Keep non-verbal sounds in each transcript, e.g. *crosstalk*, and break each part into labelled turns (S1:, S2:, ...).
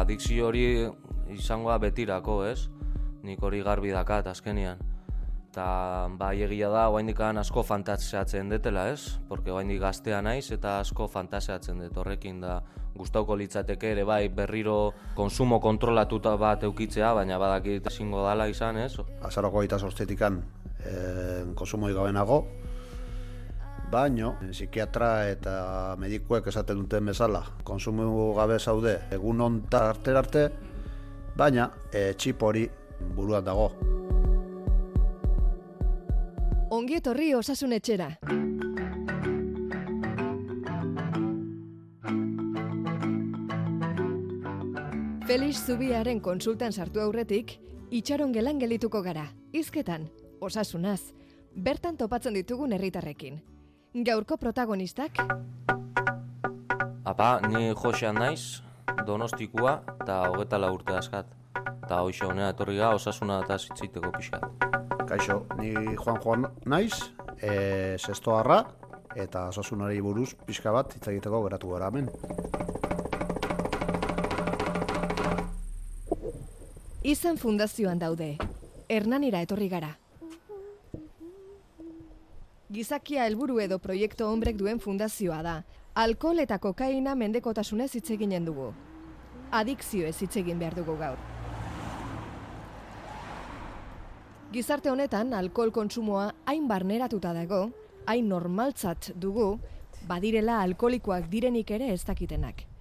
S1: Adikzio hori izangoa betirako, ez? Nik hori garbi dakat azkenian. Eta bai egia da, oaindik asko fantaseatzen detela, ez? Porque oaindik gaztea naiz eta asko fantaseatzen dut horrekin da gustauko litzateke ere bai berriro konsumo kontrolatuta bat eukitzea, baina badakit ezingo dala izan, ez?
S2: Azaroko gaita sortzetikan e, konsumo gabenago, baino psikiatra eta medikuek esaten duten bezala konsumo gabe zaude egun onta arte arte, baina e, txip hori buruan dago.
S3: Ongi etorri osasun etxera. Felix Zubiaren konsultan sartu aurretik, itxaron gelan gelituko gara, izketan, osasunaz, bertan topatzen ditugun herritarrekin. Gaurko protagonistak...
S1: Apa, ni Josean naiz, donostikua eta hogeta urte askat. Eta hoxe honea etorri ga, osasuna eta zitzeiteko pixat.
S2: Kaixo, ni Juan Juan naiz, e, sestoarra, eta osasunari buruz pixka bat hitz egiteko geratu gara hemen.
S3: Izen fundazioan daude, Hernanira etorri gara. Gizakia helburu edo proiektu hombrek duen fundazioa da. Alkohol eta kokaina mendekotasunez hitz eginen dugu. Adikzio ez hitz egin behar dugu gaur. Gizarte honetan alkohol kontsumoa hain barneratuta dago, hain normaltzat dugu, badirela alkoholikoak direnik ere ez dakitenak.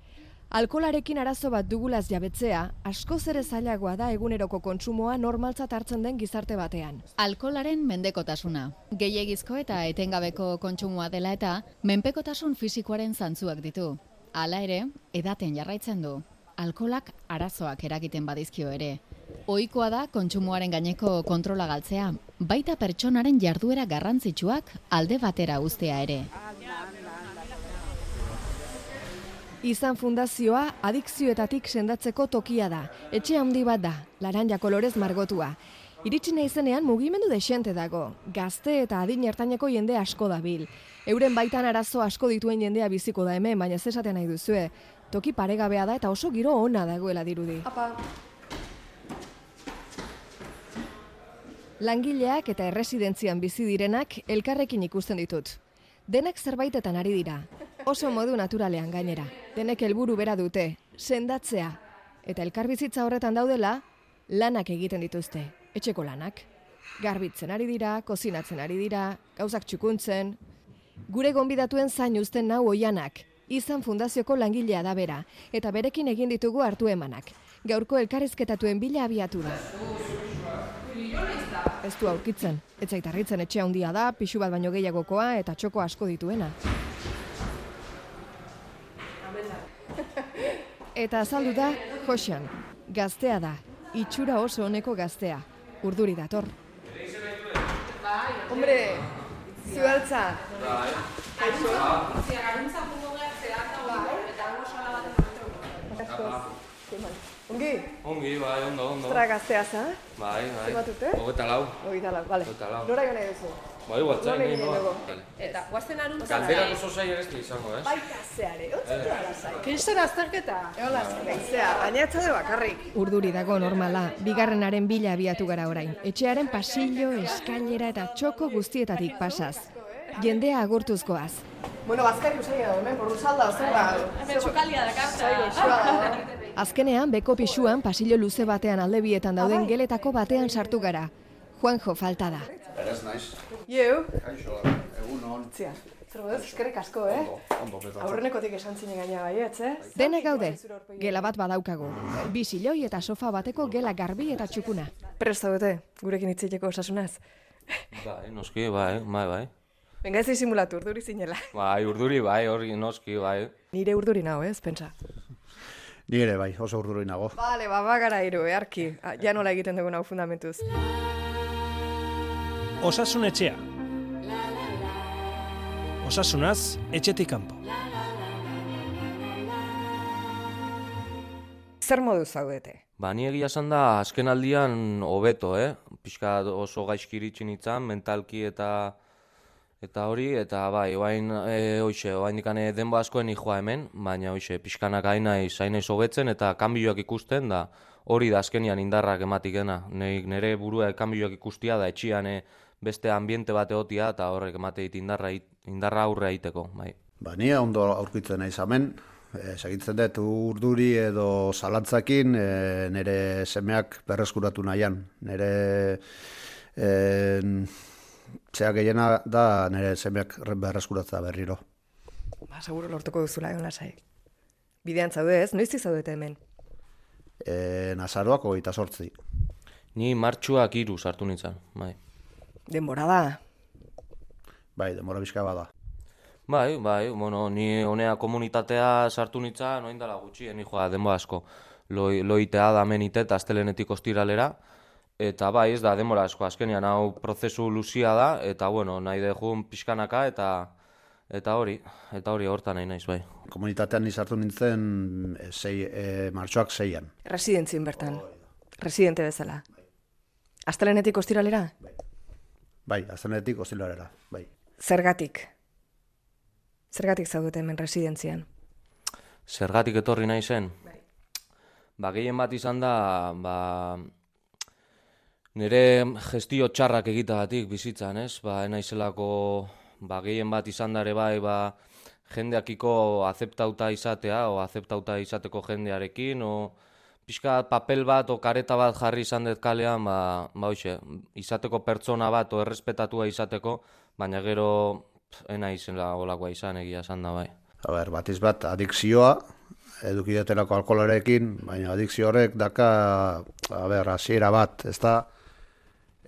S3: Alkolarekin arazo bat dugulaz jabetzea, asko ere zailagoa da eguneroko kontsumoa normaltzat hartzen den gizarte batean.
S4: Alkolaren mendekotasuna. Gehiegizko eta etengabeko kontsumoa dela eta menpekotasun fisikoaren zantzuak ditu. Hala ere, edaten jarraitzen du. Alkolak arazoak eragiten badizkio ere. Ohikoa da kontsumoaren gaineko kontrola galtzea, baita pertsonaren jarduera garrantzitsuak alde batera uztea ere.
S3: Izan fundazioa adikzioetatik sendatzeko tokia da. Etxe handi bat da, laranja kolorez margotua. Iritsi izenean mugimendu desente dago. Gazte eta adin ertaineko jende asko dabil. Euren baitan arazo asko dituen jendea biziko da hemen, baina zesaten nahi duzue. Toki paregabea da eta oso giro ona dagoela dirudi. Apa. Langileak eta erresidentzian bizi direnak elkarrekin ikusten ditut. Denak zerbaitetan ari dira, oso modu naturalean gainera. Denek helburu bera dute, sendatzea. Eta elkarbizitza horretan daudela, lanak egiten dituzte, etxeko lanak. Garbitzen ari dira, kozinatzen ari dira, gauzak txukuntzen. Gure gonbidatuen zain uzten nau oianak, izan fundazioko langilea da bera, eta berekin egin ditugu hartu emanak. Gaurko elkarrizketatuen bila abiatu da ez du aurkitzen. Etzaitarritzen etxe handia da, pixu bat baino gehiagokoa eta txoko asko dituena. Eta azaldu da, Josean, gaztea da, itxura oso honeko gaztea, urduri dator. Hombre, zueltza. Bai. Kaixo. Ziagaruntza pungo behar zehar bai. eta oso alabaten Ongi?
S1: Ongi, bai, ondo, ondo.
S3: Ostra gaztea za?
S1: Bai, bai.
S3: Zimatute?
S1: Ogeta lau.
S3: Ogeta lau, bale.
S1: Ogeta lau.
S3: Nora gane duzu?
S1: Bai, guatzen, nahi noa.
S5: Eta, guazten arun
S1: zara. Galdera oso zai ere izango, ez?
S3: Bai, kazeare, otzitu
S5: eh.
S3: ala zai.
S5: Kriston azterketa.
S3: Eola, zera, baina de bakarrik. Urduri dago normala, bigarrenaren bila abiatu gara orain. Etxearen pasillo, eskailera eta txoko guztietatik pasaz. Jendea agurtuzkoaz. Bueno, bazkari usai edo, hemen, salda, zer da?
S5: Hemen txokalia da karta. *laughs*
S3: Azkenean, beko pisuan, pasillo luze batean alde bietan dauden geletako batean sartu gara. Juanjo falta da.
S2: Eres naiz.
S3: Ieu?
S2: Kaixo, egun hon.
S3: Zia, zer godez, eskerrik asko, eh?
S2: Ondo, ondo,
S3: Aurrenekotik esan zine gaina bai, eh? Dena gaude, gela bat badaukagu. Bi siloi eta sofa bateko gela garbi eta txukuna. Presta dute, gurekin itzileko osasunaz.
S1: Bai, noski, bai, bai, bai.
S3: Venga ez simulatu, urduri zinela.
S1: Bai, urduri, bai, hori noski, bai.
S3: Nire urduri nago, ez, pentsa.
S2: Ni ere bai, oso urduri nago.
S3: Bale, ba, bagara iru, earki. Ah, ja nola egiten dugu hau fundamentuz.
S6: Osasun etxea. Osasunaz, etxetik kanpo.
S3: Zer modu zaudete?
S1: Ba, ni egia esan da, azken aldian hobeto, eh? Piska oso gaizki iritsi nintzen, mentalki eta Eta hori, eta bai, oain, e, hoxe, oain dikane denbo askoen joa hemen, baina hoxe, pixkanak aina zainaiz hobetzen eta kanbioak ikusten da, hori da azkenian indarrak ematikena. Nire burua kanbioak ikustia da etxian e, beste ambiente bat egotia eta horrek emate dit indarra, indarra aurre egiteko, bai.
S2: Ba, ni ondo aurkitzen naiz hemen, e, dut urduri edo zalantzakin e, nire semeak berreskuratu nahian. Nire e, Zea gehiena da nire semeak berreskuratza berriro.
S3: Ba, seguro lortuko duzula egon lasai. Bidean zaude ez, noiztik zaudete hemen?
S2: E, Nazaroak hogeita sortzi.
S1: Ni martxuak iru sartu nintzen, bai.
S3: Denbora da.
S2: Bai, denbora bizka bada.
S1: Bai, bai, bueno, ni honea komunitatea sartu nintzen, noin dela gutxi, ni joa, denbo asko. Loi, loitea da menite eta astelenetik ostiralera, Eta bai, ez da, demora asko, azkenian hau prozesu luzia da, eta bueno, nahi degun pixkanaka, eta eta hori, eta hori hortan nahi naiz, bai.
S2: Komunitatean nizartu nintzen e, sei, e, martxoak zeian.
S3: Residentzien bertan, residente bezala. Aztelenetik ostiralera?
S2: Bai, bai aztelenetik ostiralera, bai.
S3: Zergatik? Zergatik zaudete hemen residentzian?
S1: Zergatik etorri nahi zen? Bai. Ba, gehien bat izan da, ba, Nire gestio txarrak egitagatik bizitzan, ez? Ba, enaizelako ba, gehien bat izan dare bai, ba, jendeakiko azeptauta izatea, o azeptauta izateko jendearekin, o pixka papel bat, o kareta bat jarri izan dut kalean, ba, ba hoxe, izateko pertsona bat, o errespetatua izateko, baina gero enaizela olakoa izan egia esan da bai.
S2: A ber, bat izbat, adikzioa, edukidetelako alkoholarekin, baina adikzio horrek daka, a ber, hasiera bat, ez da,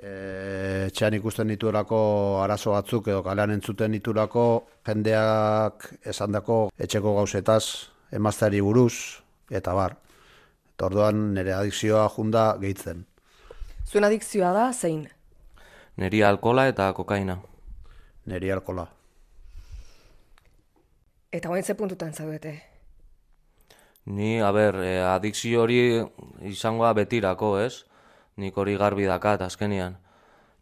S2: e, txean ikusten dituelako arazo batzuk edo kalean entzuten dituelako jendeak esandako etxeko gauzetaz emazteari buruz eta bar. Eta orduan nire adikzioa junda gehitzen.
S3: Zuen adikzioa da zein?
S1: Neri alkola eta kokaina.
S2: Neri alkola.
S3: Eta guen ze puntutan zaudete?
S1: Ni, a ber, e, adikzio hori izangoa betirako, ez? Nik hori garbi dakat azkenian.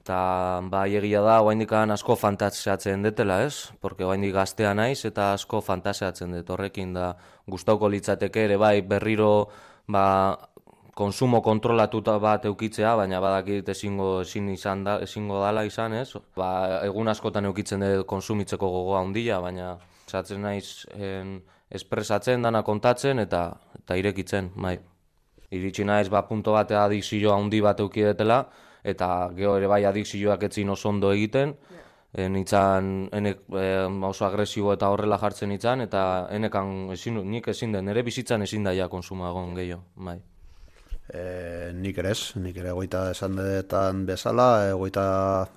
S1: Eta bai egia da, oaindikan asko fantasiatzen detela, ez? Porque oaindik gaztea naiz eta asko fantasiatzen dut horrekin da gustauko litzateke ere bai berriro ba, konsumo kontrolatuta bat eukitzea, baina badakit ezingo ezin izan da, ezingo dala izan, ez? Ba, egun askotan eukitzen dut konsumitzeko gogoa handia, baina zatzen naiz en, espresatzen, dana kontatzen eta eta irekitzen, bai iritsi naiz ba punto bate adikzio handi bat eukidetela eta gero ere bai adikzioak etzin oso ondo egiten yeah. nitzan enek oso agresibo eta horrela jartzen nitzan eta enekan ezin, nik ezin den ere bizitzan ezin daia konsuma egon gehiago bai.
S2: E, nik ere ez, nik ere goita esan detan bezala, e, goita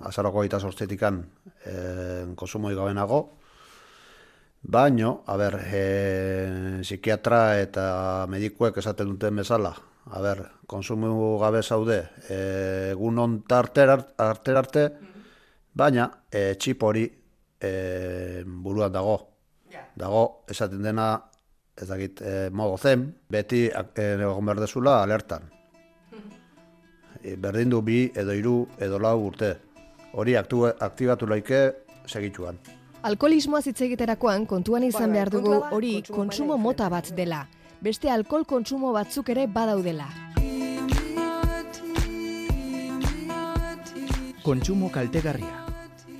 S2: azaroko goita sortzetikan e, konsumo igabenago, Baino, a ber, e, psikiatra eta medikuek esaten duten bezala, a ber, konsumu gabe zaude, e, egun on arte arte, baina e, txip hori e, buruan dago. Dago, esaten dena, ez dakit, e, mogo zen, beti egon berdezula alertan. E, berdin du bi, edo hiru edo lau urte. Hori aktibatu laike segituan.
S3: Alkoholismoa hitz egiterakoan kontuan izan behar dugu hori kontsumo mota bat dela. Beste alkohol kontsumo batzuk ere badaudela.
S7: Kontsumo kaltegarria.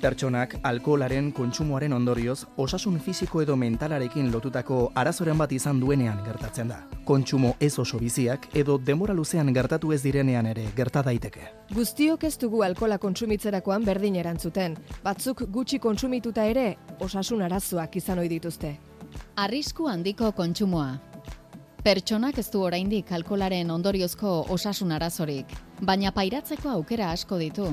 S7: Pertsonak alkoholaren kontsumoaren ondorioz osasun fisiko edo mentalarekin lotutako arazoren bat izan duenean gertatzen da. Kontsumo ez oso biziak edo demora luzean gertatu ez direnean ere gerta daiteke.
S3: Guztiok ez dugu alkola kontsumitzerakoan berdin erantzuten. Batzuk gutxi kontsumituta ere osasun arazoak izan ohi dituzte.
S4: Arrisku handiko kontsumoa. Pertsonak ez du oraindik alkolaren ondoriozko osasun arazorik, baina pairatzeko aukera asko ditu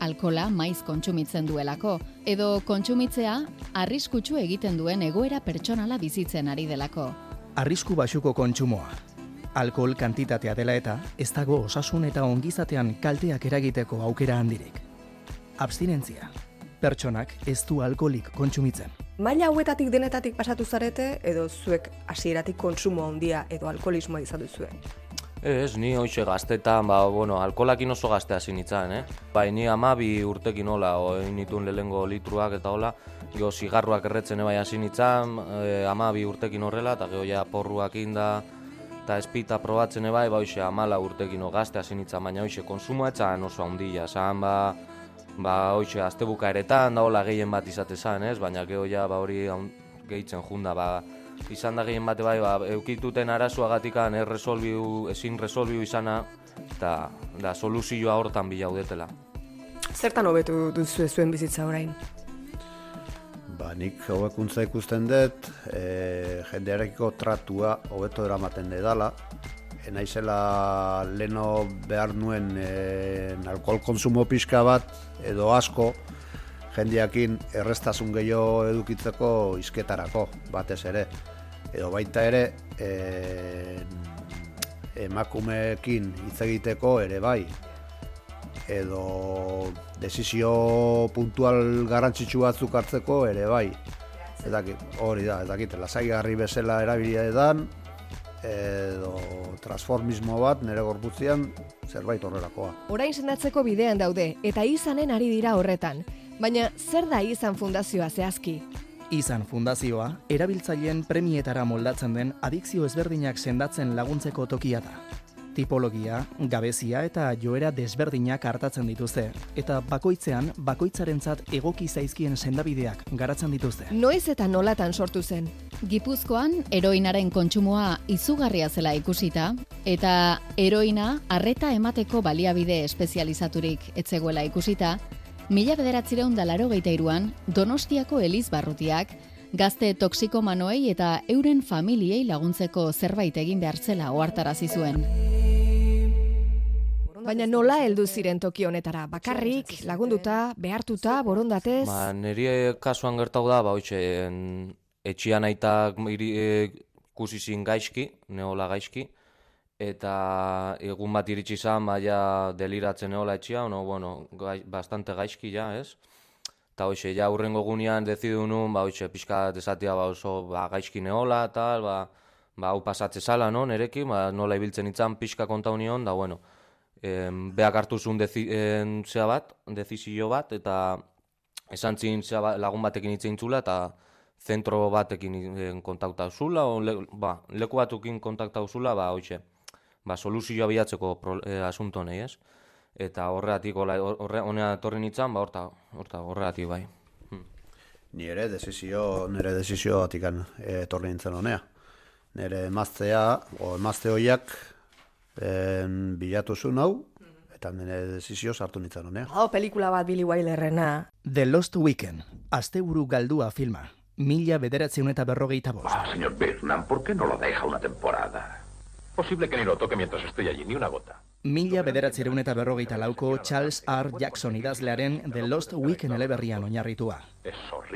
S4: alkola maiz kontsumitzen duelako, edo kontsumitzea arriskutsu egiten duen egoera pertsonala bizitzen ari delako.
S7: Arrisku basuko kontsumoa. Alkohol kantitatea dela eta ez dago osasun eta ongizatean kalteak eragiteko aukera handirik. Abstinentzia. Pertsonak ez du alkoholik kontsumitzen.
S3: Maila hauetatik denetatik pasatu zarete edo zuek hasieratik kontsumo handia edo alkoholismoa izan duzue?
S1: Ez, ni hoxe gaztetan, ba, bueno, alkolakin oso gazte hasi nintzen, eh? Bai, ni amabi urtekin hola, oin nituen lehengo litruak eta hola, jo zigarruak erretzen bai hasi nintzen, e, amabi urtekin horrela, eta geho ja porruak inda, eta espita probatzen ebai, ba, hoxe, amala urtekin o gazte hasi nintzen, baina hoxe, konsumoa etzan oso handia, zan, ba, ba, hoxe, aztebuka eretan, da hola gehien bat izate zan, ez? Baina geho ja, ba, hori gehitzen junda, ba, izan da gehien bate bai, ba, eukituten arazoagatikan erresolbiu, ezin resolbiu izana, eta da soluzioa hortan bilaudetela.
S8: Zertan hobetu duzu zuen bizitza orain?
S2: Ba, nik hobekuntza ikusten dut, e, jendearekiko tratua hobeto eramaten edala. E, naizela leno behar nuen e, alkohol konsumo pixka bat edo asko jendeakin errestasun gehiago edukitzeko izketarako batez ere. Edo baita ere e, emakumeekin hitz egiteko ere bai, edo desizio puntual garrantzitsu batzuk hartzeko ere bai. Ez dakit, hori da, ez dakit, lasaigarri bezala erabilia edan, edo transformismo bat nire gorputzean zerbait horrelakoa.
S3: Orain sendatzeko bidean daude eta izanen ari dira horretan. Baina zer da izan fundazioa zehazki?
S7: Izan fundazioa, erabiltzaileen premietara moldatzen den adikzio ezberdinak sendatzen laguntzeko tokia da. Tipologia, gabezia eta joera desberdinak hartatzen dituzte, eta bakoitzean bakoitzarentzat egoki zaizkien sendabideak garatzen dituzte.
S3: Noiz eta nolatan sortu zen?
S4: Gipuzkoan eroinaren kontsumoa izugarria zela ikusita eta eroina arreta emateko baliabide espezializaturik etzegoela ikusita, mila bederatzireun da laro iruan Donostiako Eliz Barrutiak gazte toksikomanoei eta euren familiei laguntzeko zerbait egin behar zela ohartarazi zuen.
S3: Baina nola heldu ziren toki honetara? Bakarrik, lagunduta, behartuta, borondatez?
S1: Ba, niri kasuan gertau da, ba, hoxe, etxian aitak iri, e, ikusi zin gaizki, neola gaizki, eta egun bat iritsi izan, ja, deliratzen neola etxia, no, bueno, gai, bastante gaizki, ja, ez? Eta hoxe, ja, urrengo gunean dezidu nun, ba, hoxe, pixka desatia, ba, oso, ba, gaizki neola, tal, ba, ba, hau pasatze zala, no, nerekin, ba, nola ibiltzen itzan pixka konta union, da, bueno, em, beak hartu zuen dezi, em, zea bat, dezizio bat, eta esan zin zea ba- lagun batekin hitz zula, eta zentro batekin em, kontaktau zula, o le, ba, leku batukin kontaktau zula, ba, hoxe, ba, soluzioa bilatzeko pro, e, asunto honei, ez? Eta horregatik, hola, horre, honea etorri nintzen, ba, horta, horta, horregatik bai.
S2: Ni ere desizio, nire desizio batikan eh, etorri nintzen honea. Nire emaztea, o emazte hoiak en, bilatu zuen hau, eta nire desizio sartu nintzen honea.
S8: Hau pelikula bat Billy Wilderrena.
S7: The Lost Weekend, asteburu galdua filma, mila bederatzeun eta berrogeita bost.
S9: Ah, señor Birnam, ¿por qué no lo deja una temporada? Posible que ni lo toque mientras estoy allí, ni una gota.
S7: Mila bederatzireun eta berrogeita lauko Charles R. Jackson idazlearen The Lost Weekend eleberrian oinarritua.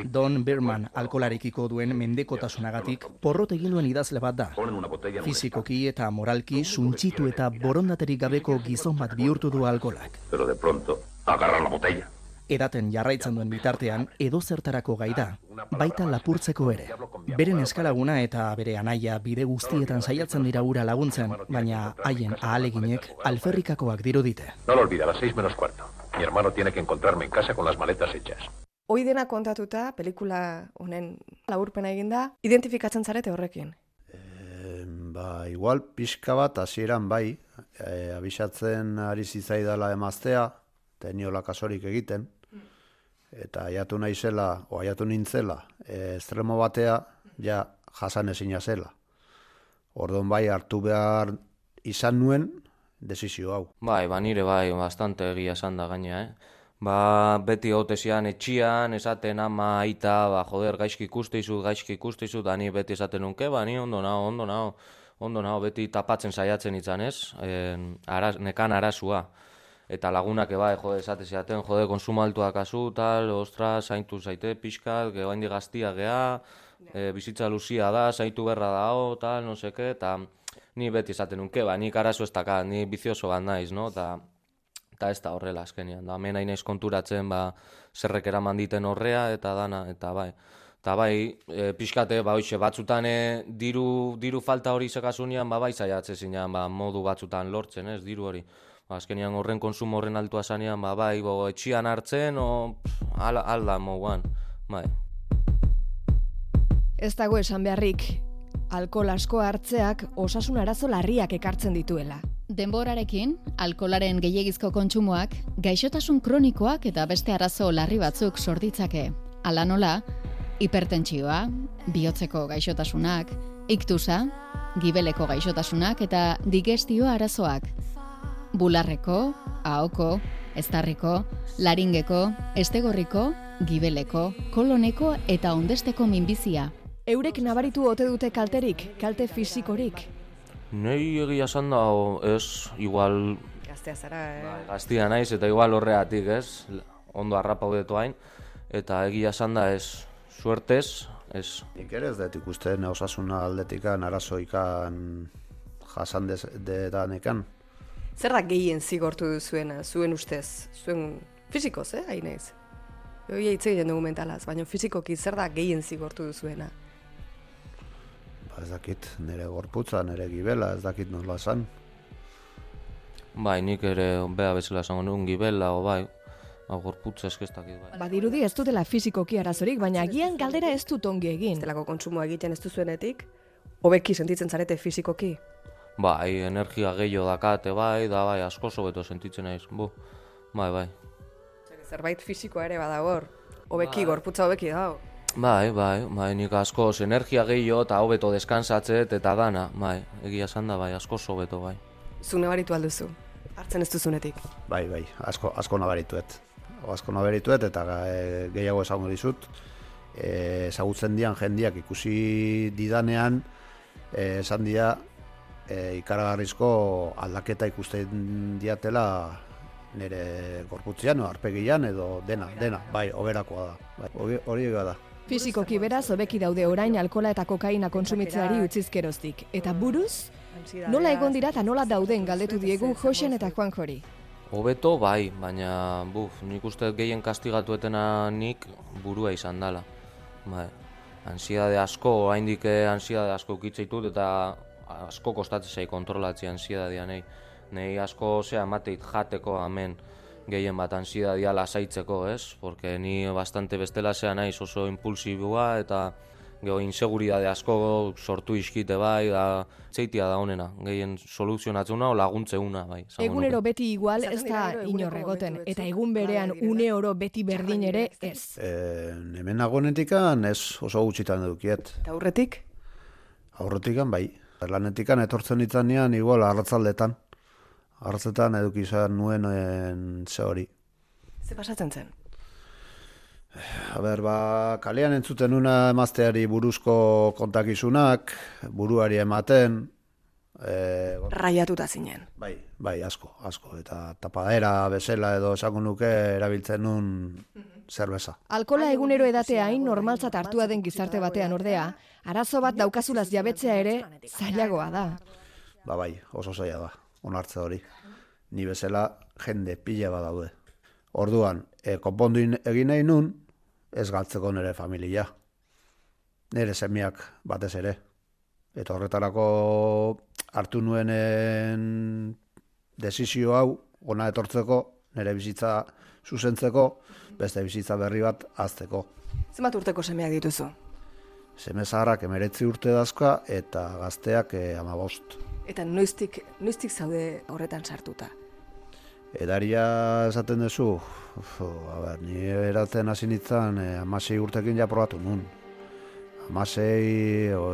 S7: Don Birman alkolarekiko duen mendekotasunagatik porrot egin duen idazle bat da.
S9: En
S7: Fizikoki eta moralki suntxitu eta borondaterik gabeko gizon bat bihurtu du alkolak.
S9: Pero de pronto, agarra la botella.
S7: Edaten jarraitzen duen bitartean edo zertarako gai da, baita lapurtzeko ere. Beren eskalaguna eta bere anaia bide guztietan saiatzen dira ura laguntzen, baina haien ahaleginek alferrikakoak dirudite.
S9: No lo olvida, a las seis menos cuarto. Mi hermano tiene que encontrarme en casa con las maletas hechas.
S8: Hoi dena kontatuta, pelikula honen laburpena eginda, identifikatzen zarete horrekin.
S2: Ba, igual pixka bat hasieran bai, e, abisatzen ari zitzaidala emaztea, teniola kasorik egiten, eta aiatu naizela, o aiatu nintzela, e, estremo batea, ja jasan ezina zela. Orduan bai hartu behar izan nuen desizio hau.
S1: Bai, ba, nire bai, bastante egia esan da gaina, eh? Ba, beti hotesian etxian, esaten ama aita, ba, joder, gaizki ikuste izut, gaizki ikuste izut, da ni beti esaten nunke, ba, ni ondo nao, ondo nao, ondo nao, beti tapatzen saiatzen izan, ez? En, araz, nekan arazua. Eta lagunak eba, jode, esate ziaten, jode, konsumo altua kasu, tal, ostras, zaintu zaite, pixkat, ge haindi gaztia gea, e, bizitza luzia da, zaitu berra dao, tal, no seke, eta ni beti esaten nunke, ba, nik arazo ez dakat, ni bizioso bat naiz, no? Eta, eta ez da horrela azkenean, da, hemen hain naiz konturatzen, ba, zerrek eraman diten horrea, eta dana, eta bai. Eta bai, e, pixkate, ba, hoxe, batzutan e, diru, diru falta hori zekasunean, ba, bai zaiatze zinean, ba, modu batzutan lortzen, ez, diru hori. Ba, azkenean horren konsumo horren altua zanean, ba, bai, bo, etxian hartzen, o, pff, al, alda moguan, bai.
S3: Ez dago esan beharrik, alkohol asko hartzeak osasun arazo larriak ekartzen dituela.
S4: Denborarekin, alkolaren gehiegizko kontsumoak, gaixotasun kronikoak eta beste arazo larri batzuk sorditzake. Hala nola, hipertentsioa, bihotzeko gaixotasunak, iktusa, gibeleko gaixotasunak eta digestio arazoak. Bularreko, ahoko, eztarriko, laringeko, estegorriko, gibeleko, koloneko eta ondesteko minbizia.
S3: Eurek nabaritu ote dute kalterik, kalte fisikorik.
S1: Nei egia esan da, ez, igual
S8: Gaztea zara, eh?
S1: gaztia naiz, eta igual horreatik, ez, ondo harrapaudetu hain, eta egia esan da, ez, suertez, ez,
S2: Nik ere ez dut ikusten osasuna aldetikan arazoikan jasan dedanekan.
S8: Zer da gehien zigortu duzuena, zuen ustez, zuen fizikoz, eh, hain naiz? Hoi hitz egiten dugu mentalaz, baina fizikoki zer da gehien zigortu duzuena?
S2: Ba, ez dakit, nire gorputza, nire gibela, ez dakit nola esan.
S1: bai, nik ere bea bezala esango nuen gibela, o bai, ba, gorputza eskestakit, bai.
S3: Badirudi ez dutela fisikoki arazorik, baina agian galdera ez dut ongi egin.
S8: Estelako kontsumoa egiten ez duzuenetik, hobeki sentitzen zarete fizikoki.
S1: Bai, energia gehiago dakate, bai, da bai, asko sobeto sentitzen naiz, bu, bai, bai.
S8: Zerbait fizikoa ere badagor, hobeki, gorputza hobeki dago.
S1: Bai, bai, bai, nik asko energia gehiago eta hobeto deskansatzet eta dana, bai, egia esan da, bai, asko sobeto, bai.
S8: Zu nabaritu alduzu, hartzen ez duzunetik.
S2: Bai, bai, asko, asko nabarituet. O, asko nabarituet eta e, gehiago esango dizut. E, ezagutzen dian jendiak ikusi didanean, e, esan dia e, ikaragarrizko aldaketa ikusten diatela nire gorputzian, o, arpegian edo dena, dena, bai, oberakoa da. Bai, hori- da.
S3: Fisikoki beraz hobeki daude orain alkola eta kokaina kontsumitzeari utzizkeroztik. Eta buruz, nola egon dira eta nola dauden galdetu diegu Josen eta Juan Jori.
S1: Hobeto bai, baina buf, nik uste gehien kastigatuetena nik burua izan dela. Bai, ansiedade asko, oraindik eh, ansiedade asko ukitzeitut eta asko kostatzen zai kontrolatzea ansiedadea nei. Nei asko zea emateit jateko hemen gehien bat ansiedadea lasaitzeko, ez? Porque ni bastante bestela zea naiz oso impulsiboa eta Gero inseguridade asko sortu iskite bai, da zeitia da honena, gehien soluzionatzuna o laguntzeuna bai.
S3: Egunero
S1: nuke.
S3: beti igual ez da
S8: gero
S3: inor
S8: eguneko
S3: egoten,
S8: momentu
S3: eta egun berean une oro beti berdin ere ez.
S2: E, hemen nagoenetikan ez oso gutxitan edukiet.
S8: Eta aurretik,
S2: Aurretikan bai. Lanetikan etortzen nitzanean igual arratzaldetan. Arratzetan eduki izan nuen en, ze hori.
S8: ze pasatzen zen?
S2: A ber, ba, kalean entzuten una emazteari buruzko kontakizunak, buruari ematen, e,
S8: Raiatuta zinen.
S2: bai, bai, asko, asko. Eta tapadera bezala edo esango nuke erabiltzen nun zerbeza.
S3: Alkola egunero edatea hain normaltzat hartua den gizarte batean ordea, arazo bat daukazulaz jabetzea ere zailagoa da.
S2: Ba bai, oso zaila da, onartze hori. Ni bezala jende pila badaude. Orduan, e, konpondu in- egin nahi nun, ez galtzeko nire familia. Nire semiak batez ere. Eta horretarako hartu nuenen desizio hau, ona etortzeko, nire bizitza zuzentzeko, beste bizitza berri bat azteko.
S8: Zenbat urteko semeak dituzu?
S2: Seme zaharrak emeretzi urte dazka eta gazteak e, amabost.
S8: Eta noiztik, noiztik zaude horretan sartuta?
S2: Edaria esaten duzu, a ber, ni eratzen hasi nintzen eh, amasei urtekin ja probatu nun. Amasei, o,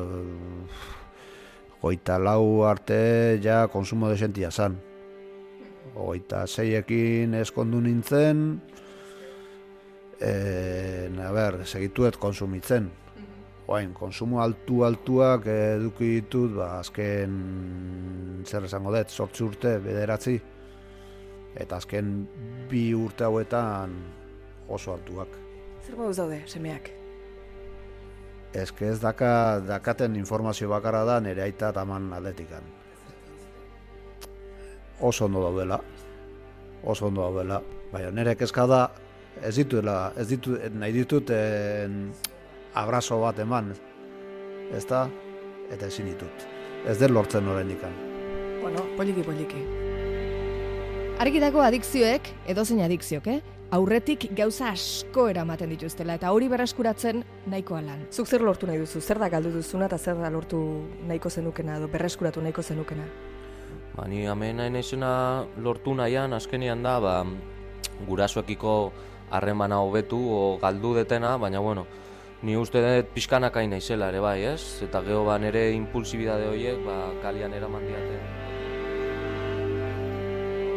S2: goita lau arte ja konsumo desentia zan. Goita zeiekin eskondu nintzen, e, a ber, segituet konsumitzen. Oain, konsumo altu-altuak eduki ditut, ba, azken, zer esango dut, sortzi urte, bederatzi, eta azken bi urte hauetan oso altuak.
S8: Zer moduz daude semeak?
S2: Eske ez daka, dakaten informazio bakarra da nire aita taman atletikan. Oso ondo daudela, oso ondo daudela, baina nire kezka da ez dituela, ez ditu, nahi ditut en, abrazo bat eman, ez da, eta ezin ditut. Ez den lortzen ikan.
S8: Bueno, poliki, poliki.
S3: Argi dago adikzioek, edozein adikziok, eh? Aurretik gauza asko eramaten dituztela eta hori berreskuratzen nahikoa lan.
S8: Zuk zer lortu nahi duzu? Zer da galdu duzuna eta zer da lortu nahiko zenukena edo berreskuratu nahiko zenukena?
S1: Ba, ni nahi naizena lortu nahian, azkenian da, ba, gurasoekiko harremana hobetu o galdu detena, baina bueno, ni uste dut pixkanak hain naizela ere bai, ez? Eta geho ba nere impulsibidade horiek, ba, kalian eraman diate.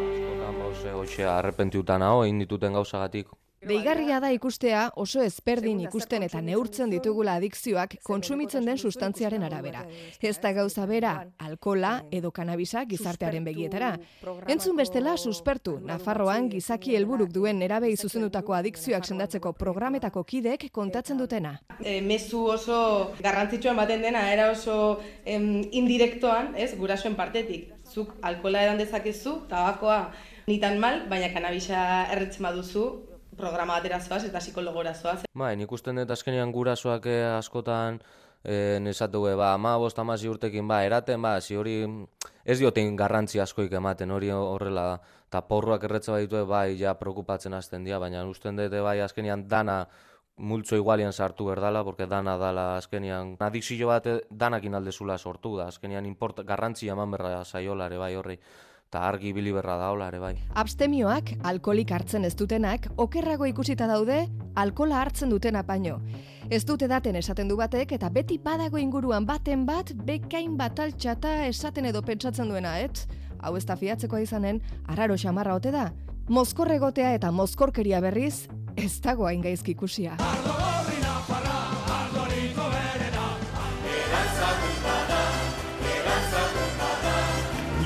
S1: Askotan, ba, ose, hoxe, arrepentiutan hau, egin dituten gauzagatik.
S3: Deigarria da ikustea oso ezberdin ikusten eta neurtzen ditugula adikzioak kontsumitzen den sustantziaren arabera. Ez da gauza bera, alkola edo kanabisa gizartearen begietara. Entzun bestela suspertu, Nafarroan gizaki helburuk duen nerabei zuzendutako adikzioak sendatzeko programetako kidek kontatzen dutena.
S10: e, mezu oso garrantzitsuan baten dena, era oso em, indirektoan, ez, gurasoen partetik. Zuk alkola edan dezakezu, tabakoa nitan mal, baina kanabisa erretzen baduzu, programa batera zoaz eta psikologora zoaz.
S1: Bai, nik usten dut azkenean gurasoak eh, askotan eh, nesatu be, ba, ama bost amasi urtekin, ba, eraten, ba, zi hori ez diotein garrantzi askoik ematen, hori horrela da. Ta porruak erretze baditu, bai, ja, preokupatzen hasten dira, baina usten dut, bai, azkenean dana multzo igualien sartu berdala, porque dana dala azkenean adikzio bat eh, danakin aldezula sortu da, azkenean import, garrantzi eman berra saiola ere bai horri, eta argi ibili berra daola ere bai.
S3: Abstemioak, alkolik hartzen ez dutenak, okerrago ikusita daude, alkola hartzen dutena paino. Ez dute daten esaten du batek, eta beti badago inguruan baten bat, bekain bat altxata esaten edo pentsatzen duena, et? Hau ez da fiatzekoa izanen, arraro xamarra ote da. Mozkorregotea eta mozkorkeria berriz, ez dago hain gaizki ikusia.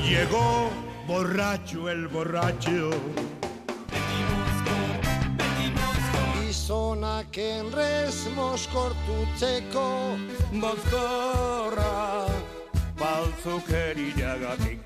S11: Llegó borracho el borracho. Gizonak enrez moskortutzeko Mozkorra baltzukeriagatik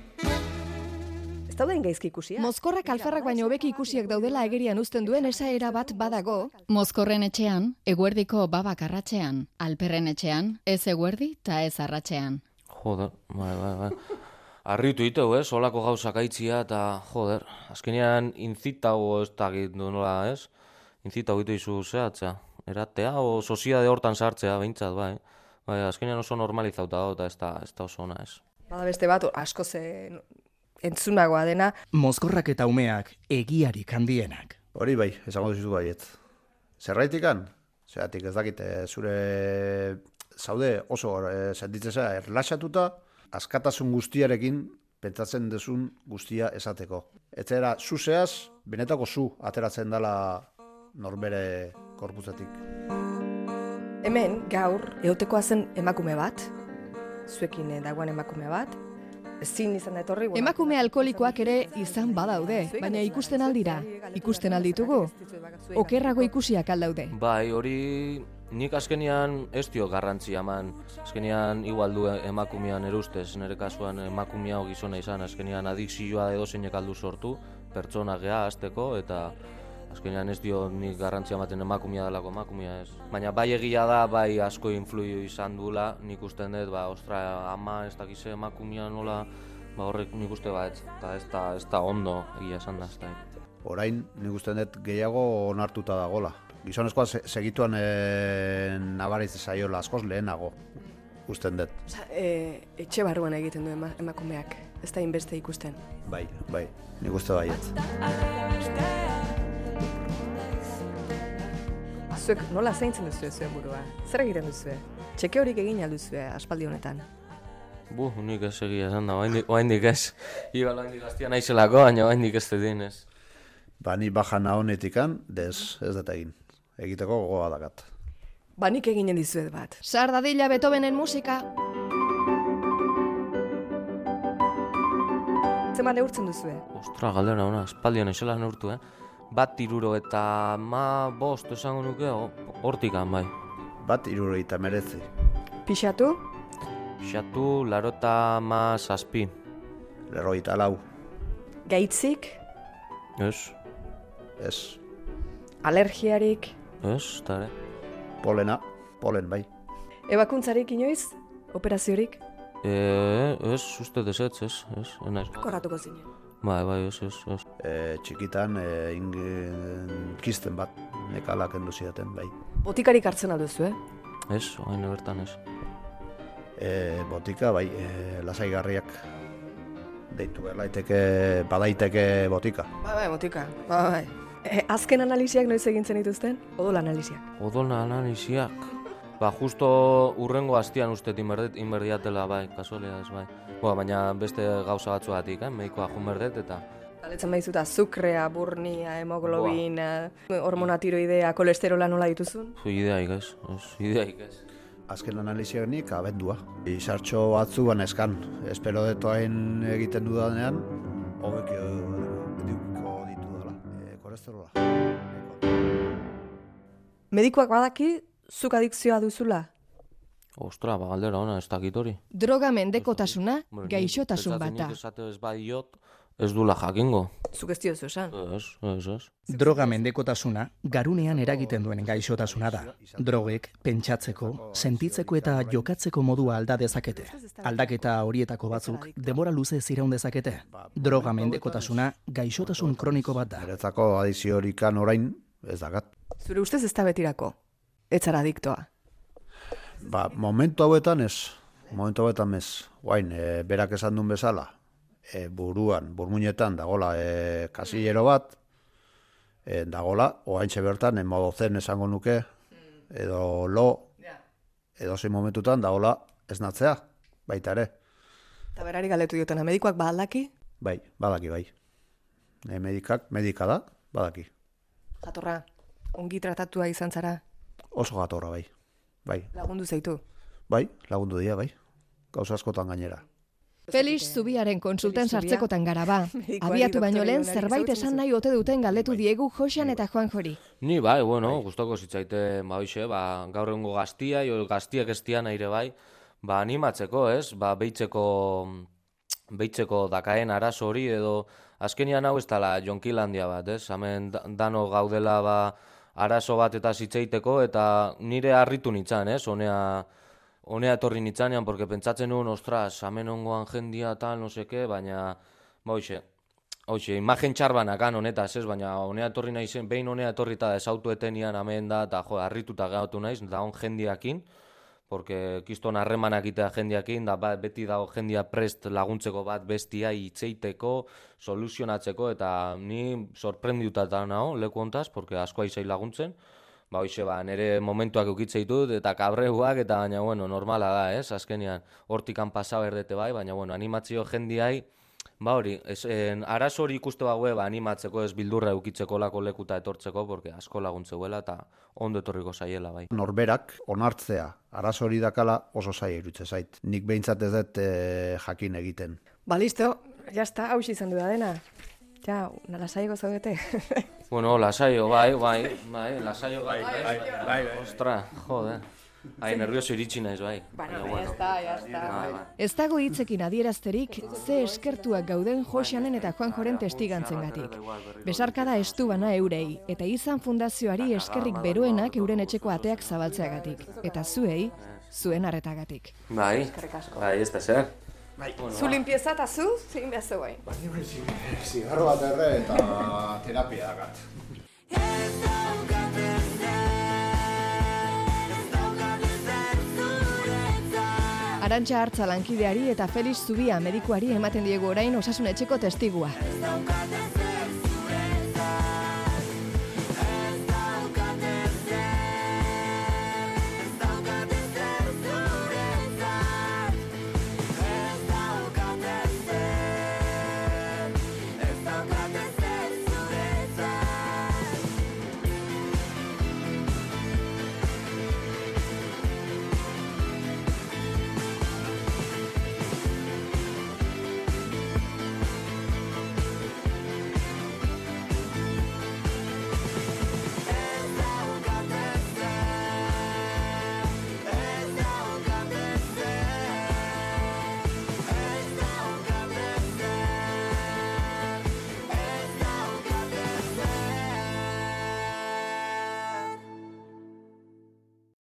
S8: Ez dauden gaizki ikusia?
S3: Mozkorrak alfarrak baino hobeki ikusiak daudela egerian uzten duen esaera bat badago,
S4: Mozkorren etxean, eguerdiko babak arratxean, alperren etxean, ez eguerdi eta ez arratxean.
S1: Joder, bai, bai, bai. Arritu iteu, ez, olako gauzak aitzia, eta, joder, azkenean inzitau ez da gitu nola, ez? Inzitau gitu izu zehatzea, eratea, o soziade hortan sartzea, behintzat, bai. Bai, azkenean oso normalizauta da, eta ez da, ez da oso ona, ez.
S8: Bada beste bat, asko ze entzunagoa dena.
S7: Mozkorrak eta umeak egiarik handienak.
S2: Hori bai, esango dizu baiet. Zerraitikan? Zeratik ez dakit, eh, zure zaude oso e, sentitzea erlaxatuta, askatasun guztiarekin pentsatzen duzun guztia esateko. Etzera, zuzeaz, benetako zu ateratzen dela norbere korputzetik.
S8: Hemen, gaur, eotekoa zen emakume bat, zuekin eh, dagoen emakume bat, ezin izan da etorri.
S3: emakume alkolikoak ere izan badaude, baina ikusten aldira, ikusten alditugu. Okerrago ikusiak aldaude.
S1: Bai, hori nik azkenean ez dio garrantzi eman. Azkenean igual du emakumean erustez, nire kasuan emakumea gizona izan, azkenean adikzioa edo zeinek aldu sortu, pertsona gea azteko, eta azkenean ez dio nik garrantzia ematen emakumea delako emakumea ez. Baina bai egia da, bai asko influio izan duela, nik usten dut, ba, ostra, ama ez dakize emakumea nola, ba horrek nik uste ba, ez, eta ez da, ez da ondo egia esan da, ez da.
S2: Orain, nik usten dut gehiago onartuta dagola. Gizonezkoa se, segituan e, nabariz zaiola askoz lehenago, usten dut.
S8: Osa, e, etxe barruan egiten du ema, emakumeak, ez da inbeste ikusten.
S2: Bai, bai, nik uste baiet.
S8: Zuek nola zaintzen duzue zuen burua? Zer egiten duzue? Txeke horik egin alduzue aspaldi honetan.
S1: Bu, nik ez egia esan da, oaindik, oaindik ez. Iba oaindik gaztia naizelako, baina oaindik ez dedin ez.
S2: Ba, ni bajana honetikan, dez, ez dut egin. Egiteko gogoa dakat.
S8: Ba, nik eginen dizuet bat.
S3: Sar dadila Beethovenen musika.
S8: Zema neurtzen duzue?
S1: Ostra, galdera ona, espaldian esela neurtu, eh? Bat tiruro eta ma bost esango nuke, ho- hortikan bai.
S2: Bat irurogeita merezi.
S8: Pixatu?
S1: Xatu, larota ma zazpi.
S2: Lerrogeita lau.
S8: Gaitzik?
S1: Ez,
S2: Ez.
S8: Alergiarik?
S1: Ez, eta ere.
S2: Polena. polen, bai.
S8: Ebakuntzarik inoiz? Operaziorik?
S1: E, ez, uste desetz, ez, ez, enaiz.
S8: Korratuko zinen.
S1: Bai, bai, ez, ez, ez.
S2: E, txikitan, e, ingen, kisten bat, nekala kendu zidaten, bai.
S8: Botikarik hartzen alduzu, eh?
S1: Ez, hain bertan ez.
S2: E, botika, bai, e, lasaigarriak deitu laiteke, badaiteke botika.
S8: Bai, bai, botika, bai, bai. E, azken analiziak noiz egintzen dituzten? Odol analiziak.
S1: Odol analiziak. Ba, justo urrengo hastian uste inberdet, inberdiatela, bai, kasualia ez, bai. Ba, baina beste gauza batzuatik, eh? medikoa junberdet eta...
S8: Galetzen baizuta, azukrea, burnia, hemoglobina, hormona tiroidea, kolesterola nola dituzun?
S1: Fu, ideaik ez, ideaik ez.
S2: Azken analiziak nik abendua. Izartxo batzu baneskan. Espero detoain egiten dudanean, hobekio
S8: Medikoak badaki, zuk adikzioa duzula?
S1: Ostra, ba, galdera ona, ez dakit hori.
S3: Droga mendekotasuna, gaixotasun bata.
S1: esate ez badiot, ez dula jakingo.
S8: Zuk ez diozu esan.
S1: Ez, ez, ez.
S7: Droga mendekotasuna garunean eragiten duen gaixotasuna da. Drogek pentsatzeko, sentitzeko eta jokatzeko modua alda dezakete. Aldaketa horietako batzuk denbora luze ziraun dezakete. Droga mendekotasuna gaixotasun kroniko bat da.
S2: Niretzako adiziorikan orain, ez dakat.
S8: Zure ustez ez da betirako. Ez zara adiktoa.
S2: Ba, momentu hauetan ez. Momentu hauetan ez. Guain, e, berak esan duen bezala, e, buruan, burmuinetan, dagola e, kasillero bat, e, dagola, oaintxe bertan, e, modo zen esango nuke, edo lo, edo zein momentutan, dagola esnatzea, baita ere.
S8: Eta berari galetu diotena, medikoak badaki,
S2: Bai, badaki bai. E, medikak, medika da, badaki.
S8: jatorra, ongi tratatua izan zara,
S2: Oso gatorra bai. Bai,
S8: lagundu zeitu.
S2: bai, lagundu dira, bai. Gauza askotan gainera.
S3: Felix Zubiaren konsulten sartzekotan gara ba. *laughs* Abiatu baino lehen zerbait esan nahi ote duten galdetu diegu Josean eta Juan Jori.
S1: Ni bai, bueno, gustoko zitzaite, ba hoxe, ba gaur egungo gaztia, jo gaztiak ez dian aire bai, ba animatzeko, ez? Ba beitzeko beitzeko dakaen arazo hori edo azkenian hau ez dela Jonkilandia bat, ez? Hemen da- dano gaudela ba arazo bat eta zitzeiteko eta nire harritu nitzan, ez? Honea honea etorri nitzanean, porque pentsatzen nuen, ostras, hemen ongoan jendia tal, no seke, baina, ba hoxe, Hoxe, imagen txarbanakan honetaz, ez, baina honea etorri naizen, behin honea etorri eta desautu etenian hemen da, eta jo, harrituta gautu naiz, da hon jendiakin, porque kiston harremanak itea jendiakin, da ba, beti dago jendia prest laguntzeko bat bestia itzeiteko, soluzionatzeko, eta ni sorprendiuta eta nago, leku hontaz, porque asko aizai laguntzen, ba hoxe, ba, nire momentuak eukitze ditut, eta kabreuak, eta baina, bueno, normala da, ez, azkenian, hortikan pasa berdete bai, baina, bueno, animatzio jendiai, Ba hori, ez, en, arazo hori ikuste bague, ba, animatzeko ez bildurra eukitzeko lako lekuta etortzeko, porque asko laguntzeuela eta ondo etorriko zaiela, bai.
S2: Norberak onartzea, arazo hori dakala oso zai irutze zait. Nik behintzat ez dut e, jakin egiten.
S8: Ba, listo, jazta, haus izan du da dena. Ja, nala saigo zaudete.
S1: Bueno, lasaio, bai, bai, bai, lasaio, bai, bai, bai, bai, Ostra, jode. Ai, nervioso iritsi naiz, bai.
S8: Bueno,
S1: Baina,
S8: ya está, ya está.
S1: Bai, bai.
S3: Ez dago hitzekin adierazterik ze eskertuak gauden Joseanen eta Juan Joren testigantzengatik. Besarkada estu bana eurei eta izan fundazioari eskerrik beroenak euren etxeko ateak zabaltzeagatik. Eta zuei, zuen arretagatik.
S1: Bai, bai, ez da zer.
S2: Bai.
S8: Zu limpieza eta zu, zein behar zegoen.
S2: Zigarro bat erre eta terapia dakat.
S3: Arantxa hartza lankideari eta Felix Zubia medikuari ematen diegu orain osasun etxeko testigua.